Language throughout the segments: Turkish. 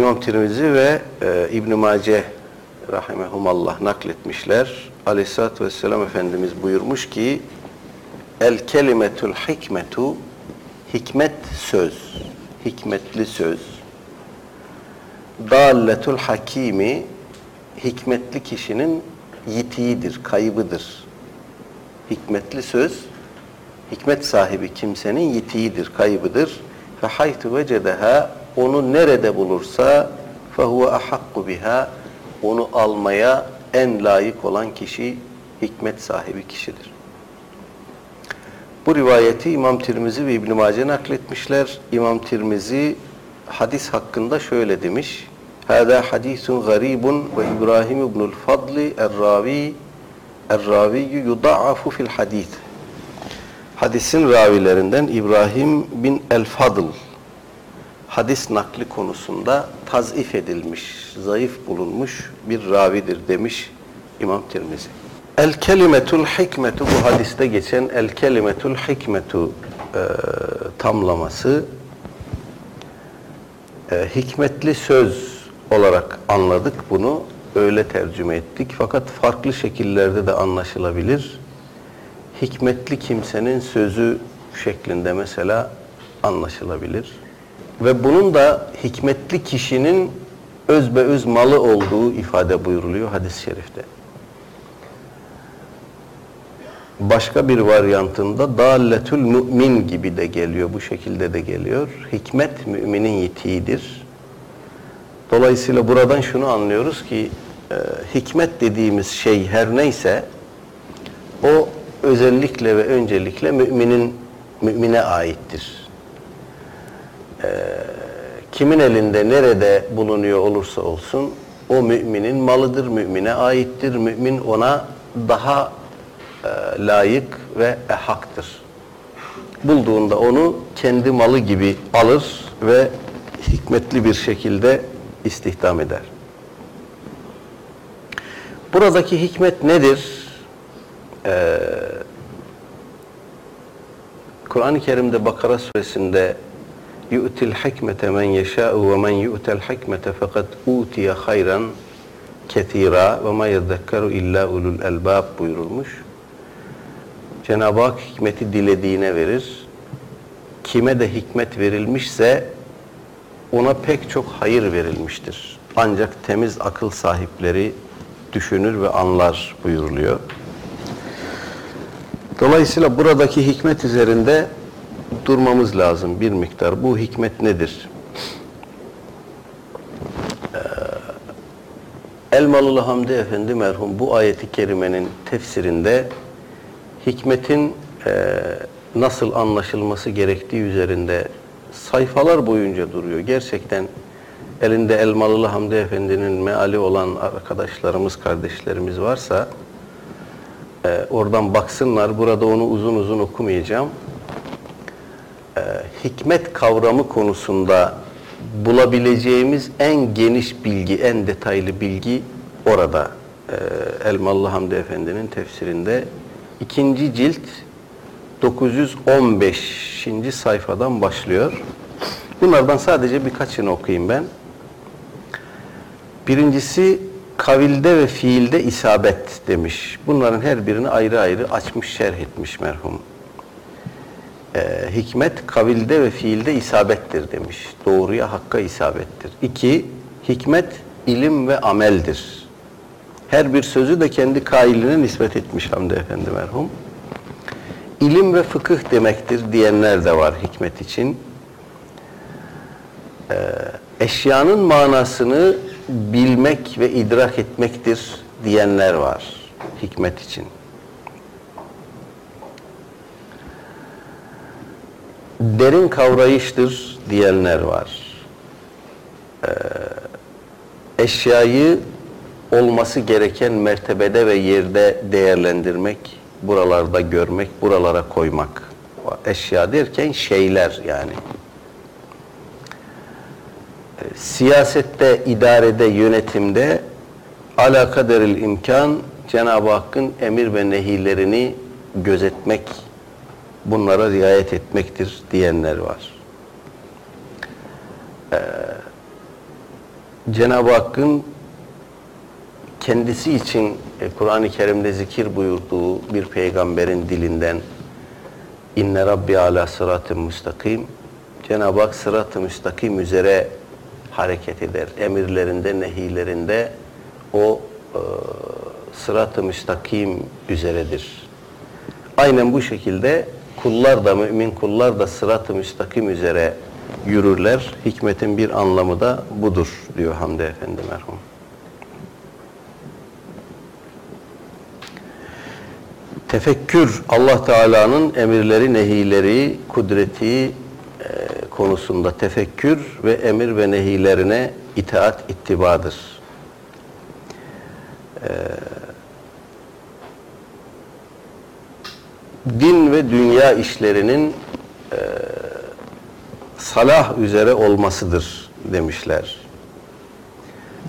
İmam Tirmizi ve e, İbn Mace rahimehumallah nakletmişler. Aleyhissalatü vesselam Efendimiz buyurmuş ki El kelimetul hikmetu hikmet söz, hikmetli söz. Dalletul hakimi hikmetli kişinin yitiğidir, kaybıdır. Hikmetli söz, hikmet sahibi kimsenin yitiğidir, kaybıdır. Fe haytu vecedeha onu nerede bulursa fehuve ahakku biha onu almaya en layık olan kişi hikmet sahibi kişidir. Bu rivayeti İmam Tirmizi ve İbn Mace nakletmişler. İmam Tirmizi hadis hakkında şöyle demiş. Hada hadisun garibun ve İbrahim ibnul Fadli er-Ravi er-Ravi yudaafu fil hadis. Hadisin ravilerinden İbrahim bin el-Fadl hadis nakli konusunda tazif edilmiş, zayıf bulunmuş bir ravidir demiş İmam Tirmizi. El kelimetul hikmetu bu hadiste geçen el kelimetul hikmetu e, tamlaması e, hikmetli söz olarak anladık bunu. Öyle tercüme ettik. Fakat farklı şekillerde de anlaşılabilir. Hikmetli kimsenin sözü şeklinde mesela anlaşılabilir. Ve bunun da hikmetli kişinin özbe öz malı olduğu ifade buyuruluyor hadis-i şerifte. Başka bir varyantında dalletül mümin gibi de geliyor. Bu şekilde de geliyor. Hikmet müminin yitiğidir. Dolayısıyla buradan şunu anlıyoruz ki e, hikmet dediğimiz şey her neyse o özellikle ve öncelikle müminin mümine aittir. E, kimin elinde nerede bulunuyor olursa olsun o müminin malıdır, mümine aittir. Mümin ona daha e, layık ve ehaktır. Bulduğunda onu kendi malı gibi alır ve hikmetli bir şekilde istihdam eder. Buradaki hikmet nedir? Ee, Kur'an-ı Kerim'de Bakara suresinde men yeşâ'u ve men yu'tel hikmete fakat utiye hayran ketira ve ma yedekkeru illa ulul elbab buyurulmuş. Cenab-ı Hak hikmeti dilediğine verir. Kime de hikmet verilmişse ona pek çok hayır verilmiştir. Ancak temiz akıl sahipleri düşünür ve anlar buyuruluyor. Dolayısıyla buradaki hikmet üzerinde durmamız lazım bir miktar. Bu hikmet nedir? Ee, Elmalılı Hamdi Efendi merhum bu ayeti kerimenin tefsirinde hikmetin e, nasıl anlaşılması gerektiği üzerinde sayfalar boyunca duruyor. Gerçekten elinde Elmalılı Hamdi Efendi'nin meali olan arkadaşlarımız, kardeşlerimiz varsa e, oradan baksınlar. Burada onu uzun uzun okumayacağım. Hikmet kavramı konusunda bulabileceğimiz en geniş bilgi, en detaylı bilgi orada. E, Elmalı Hamdi Efendi'nin tefsirinde ikinci cilt 915. sayfadan başlıyor. Bunlardan sadece birkaçını okuyayım ben. Birincisi kavilde ve fiilde isabet demiş. Bunların her birini ayrı ayrı açmış, şerh etmiş merhum. Ee, hikmet kavilde ve fiilde isabettir demiş. Doğruya, hakka isabettir. İki, hikmet ilim ve ameldir. Her bir sözü de kendi kailine nispet etmiş Hamdi Efendi merhum ilim ve fıkıh demektir diyenler de var hikmet için. Ee, eşyanın manasını bilmek ve idrak etmektir diyenler var hikmet için. Derin kavrayıştır diyenler var. Ee, eşyayı olması gereken mertebede ve yerde değerlendirmek buralarda görmek, buralara koymak. Eşya derken şeyler yani. E, siyasette, idarede, yönetimde alakaderil imkan Cenab-ı Hakk'ın emir ve nehilerini gözetmek, bunlara riayet etmektir diyenler var. Ee, Cenab-ı Hakk'ın kendisi için e, Kur'an-ı Kerim'de zikir buyurduğu bir peygamberin dilinden inne rabbi ala sıratı müstakim Cenab-ı Hak sırat-ı müstakim üzere hareket eder. Emirlerinde, nehilerinde o e, sırat-ı müstakim üzeredir. Aynen bu şekilde kullar da, mümin kullar da sırat-ı müstakim üzere yürürler. Hikmetin bir anlamı da budur diyor Hamdi Efendi merhum. Tefekkür Allah Teala'nın emirleri, nehileri, kudreti e, konusunda tefekkür ve emir ve nehilerine itaat ittibadır. E, din ve dünya işlerinin e, salah üzere olmasıdır demişler.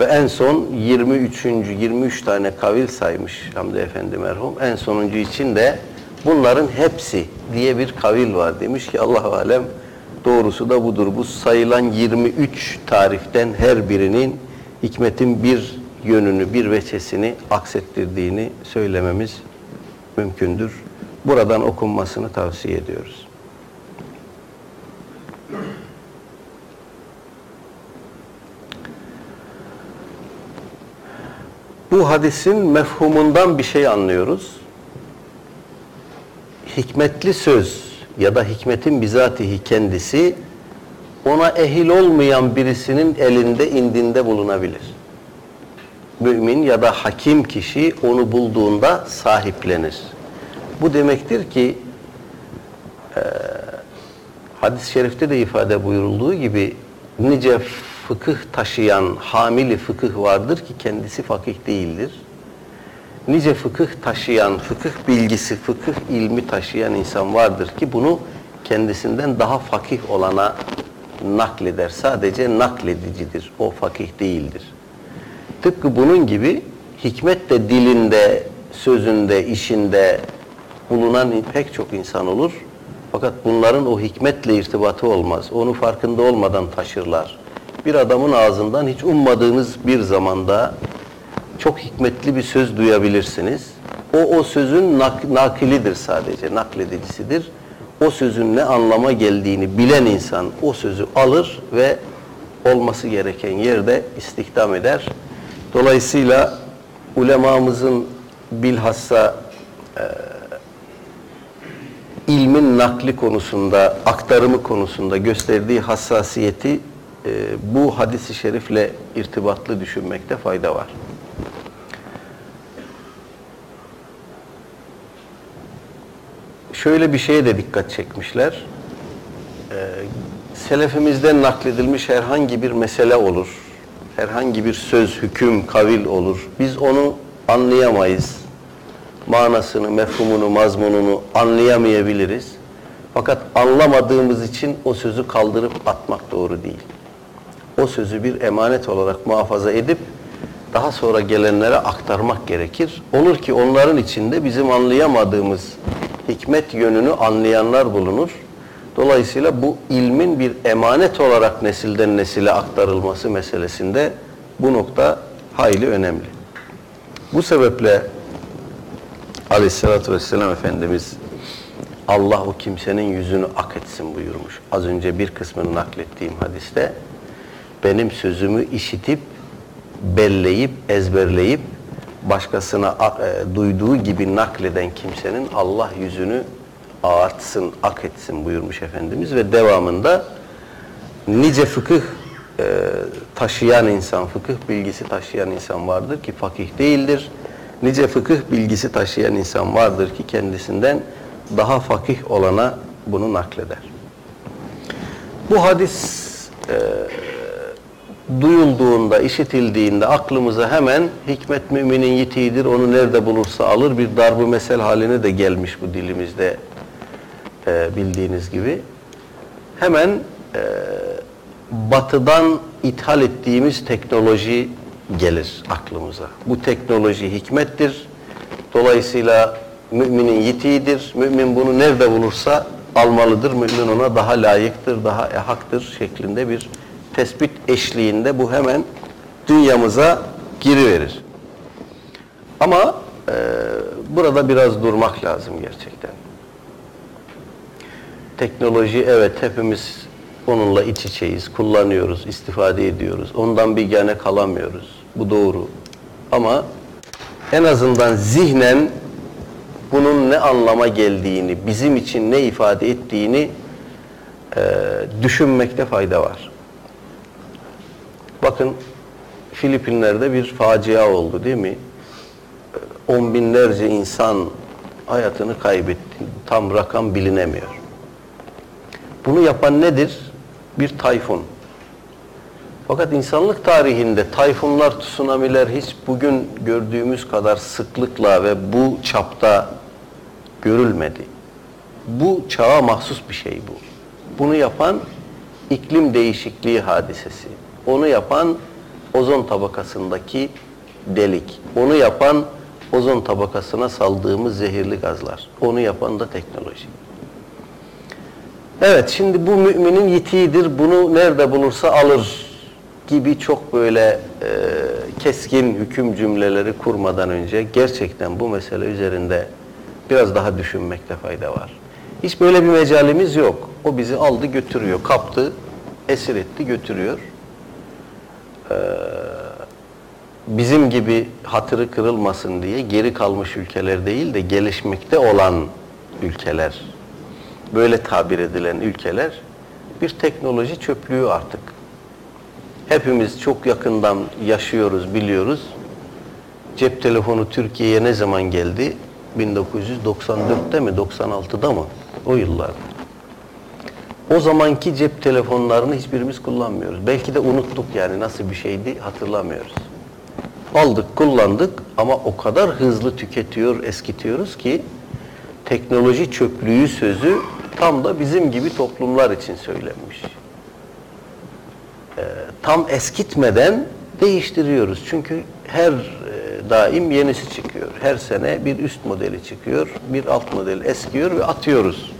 Ve en son 23. 23 tane kavil saymış Hamdi Efendi merhum. En sonuncu için de bunların hepsi diye bir kavil var. Demiş ki Allah alem doğrusu da budur. Bu sayılan 23 tariften her birinin hikmetin bir yönünü, bir veçesini aksettirdiğini söylememiz mümkündür. Buradan okunmasını tavsiye ediyoruz. Bu hadisin mefhumundan bir şey anlıyoruz. Hikmetli söz ya da hikmetin bizatihi kendisi ona ehil olmayan birisinin elinde indinde bulunabilir. Mümin ya da hakim kişi onu bulduğunda sahiplenir. Bu demektir ki e, hadis-i şerifte de ifade buyurulduğu gibi nice fıkıh taşıyan hamili fıkıh vardır ki kendisi fakih değildir. Nice fıkıh taşıyan, fıkıh bilgisi, fıkıh ilmi taşıyan insan vardır ki bunu kendisinden daha fakih olana nakleder. Sadece nakledicidir. O fakih değildir. Tıpkı bunun gibi hikmet de dilinde, sözünde, işinde bulunan pek çok insan olur. Fakat bunların o hikmetle irtibatı olmaz. Onu farkında olmadan taşırlar bir adamın ağzından hiç ummadığınız bir zamanda çok hikmetli bir söz duyabilirsiniz. O o sözün nak nakilidir sadece, nakledicisidir. O sözün ne anlama geldiğini bilen insan o sözü alır ve olması gereken yerde istihdam eder. Dolayısıyla ulemamızın bilhassa e, ilmin nakli konusunda, aktarımı konusunda gösterdiği hassasiyeti e, bu hadisi şerifle irtibatlı düşünmekte fayda var. Şöyle bir şeye de dikkat çekmişler. E, selefimizden nakledilmiş herhangi bir mesele olur. Herhangi bir söz, hüküm, kavil olur. Biz onu anlayamayız. Manasını, mefhumunu, mazmununu anlayamayabiliriz. Fakat anlamadığımız için o sözü kaldırıp atmak doğru değil o sözü bir emanet olarak muhafaza edip daha sonra gelenlere aktarmak gerekir. Olur ki onların içinde bizim anlayamadığımız hikmet yönünü anlayanlar bulunur. Dolayısıyla bu ilmin bir emanet olarak nesilden nesile aktarılması meselesinde bu nokta hayli önemli. Bu sebeple Aleyhisselatü Vesselam Efendimiz Allah o kimsenin yüzünü ak etsin buyurmuş. Az önce bir kısmını naklettiğim hadiste benim sözümü işitip, belleyip, ezberleyip başkasına e, duyduğu gibi nakleden kimsenin Allah yüzünü ağartsın, ak etsin buyurmuş Efendimiz ve devamında nice fıkıh e, taşıyan insan, fıkıh bilgisi taşıyan insan vardır ki fakih değildir. Nice fıkıh bilgisi taşıyan insan vardır ki kendisinden daha fakih olana bunu nakleder. Bu hadis e, duyulduğunda, işitildiğinde aklımıza hemen hikmet müminin yitiğidir, onu nerede bulursa alır bir darbu mesel haline de gelmiş bu dilimizde e, bildiğiniz gibi. Hemen e, batıdan ithal ettiğimiz teknoloji gelir aklımıza. Bu teknoloji hikmettir. Dolayısıyla müminin yitiğidir. Mümin bunu nerede bulursa almalıdır. Mümin ona daha layıktır, daha ehaktır şeklinde bir tespit eşliğinde bu hemen dünyamıza giriverir. Ama e, burada biraz durmak lazım gerçekten. Teknoloji evet hepimiz onunla iç içeyiz, kullanıyoruz, istifade ediyoruz. Ondan bir gene kalamıyoruz. Bu doğru. Ama en azından zihnen bunun ne anlama geldiğini, bizim için ne ifade ettiğini e, düşünmekte fayda var. Bakın Filipinler'de bir facia oldu değil mi? On binlerce insan hayatını kaybetti. Tam rakam bilinemiyor. Bunu yapan nedir? Bir tayfun. Fakat insanlık tarihinde tayfunlar, tsunamiler hiç bugün gördüğümüz kadar sıklıkla ve bu çapta görülmedi. Bu çağa mahsus bir şey bu. Bunu yapan iklim değişikliği hadisesi. Onu yapan ozon tabakasındaki delik. Onu yapan ozon tabakasına saldığımız zehirli gazlar. Onu yapan da teknoloji. Evet şimdi bu müminin yitiğidir. Bunu nerede bulursa alır gibi çok böyle e, keskin hüküm cümleleri kurmadan önce gerçekten bu mesele üzerinde biraz daha düşünmekte fayda var. Hiç böyle bir mecalimiz yok. O bizi aldı götürüyor, kaptı, esir etti götürüyor. Ee, bizim gibi hatırı kırılmasın diye geri kalmış ülkeler değil de gelişmekte olan ülkeler, böyle tabir edilen ülkeler bir teknoloji çöplüğü artık. Hepimiz çok yakından yaşıyoruz, biliyoruz. Cep telefonu Türkiye'ye ne zaman geldi? 1994'te mi, 96'da mı? O yıllarda. O zamanki cep telefonlarını hiçbirimiz kullanmıyoruz. Belki de unuttuk yani nasıl bir şeydi hatırlamıyoruz. Aldık, kullandık ama o kadar hızlı tüketiyor, eskitiyoruz ki teknoloji çöplüğü sözü tam da bizim gibi toplumlar için söylenmiş. Ee, tam eskitmeden değiştiriyoruz. Çünkü her e, daim yenisi çıkıyor. Her sene bir üst modeli çıkıyor, bir alt model eskiyor ve atıyoruz.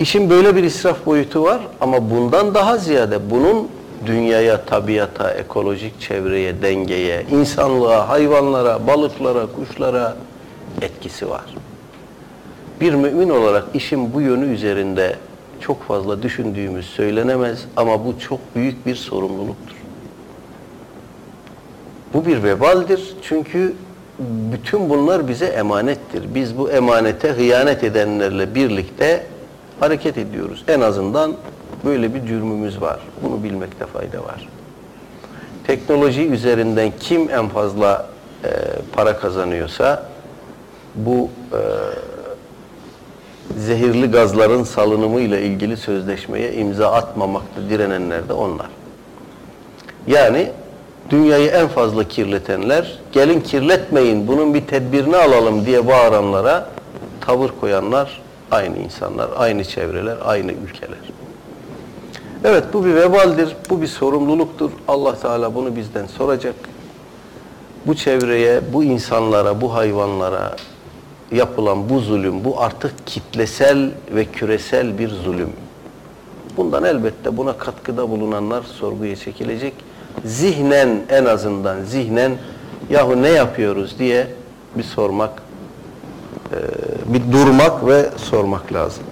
İşin böyle bir israf boyutu var ama bundan daha ziyade bunun dünyaya, tabiata, ekolojik çevreye, dengeye, insanlığa, hayvanlara, balıklara, kuşlara etkisi var. Bir mümin olarak işin bu yönü üzerinde çok fazla düşündüğümüz söylenemez ama bu çok büyük bir sorumluluktur. Bu bir vebaldir çünkü bütün bunlar bize emanettir. Biz bu emanete hıyanet edenlerle birlikte hareket ediyoruz. En azından böyle bir cürmümüz var. Bunu bilmekte fayda var. Teknoloji üzerinden kim en fazla e, para kazanıyorsa bu e, zehirli gazların salınımı ile ilgili sözleşmeye imza atmamakta direnenler de onlar. Yani dünyayı en fazla kirletenler, gelin kirletmeyin bunun bir tedbirini alalım diye bağıranlara tavır koyanlar aynı insanlar, aynı çevreler, aynı ülkeler. Evet bu bir vebaldir, bu bir sorumluluktur. Allah Teala bunu bizden soracak. Bu çevreye, bu insanlara, bu hayvanlara yapılan bu zulüm, bu artık kitlesel ve küresel bir zulüm. Bundan elbette buna katkıda bulunanlar sorguya çekilecek. Zihnen en azından zihnen yahu ne yapıyoruz diye bir sormak, bir durmak ve sormak lazım.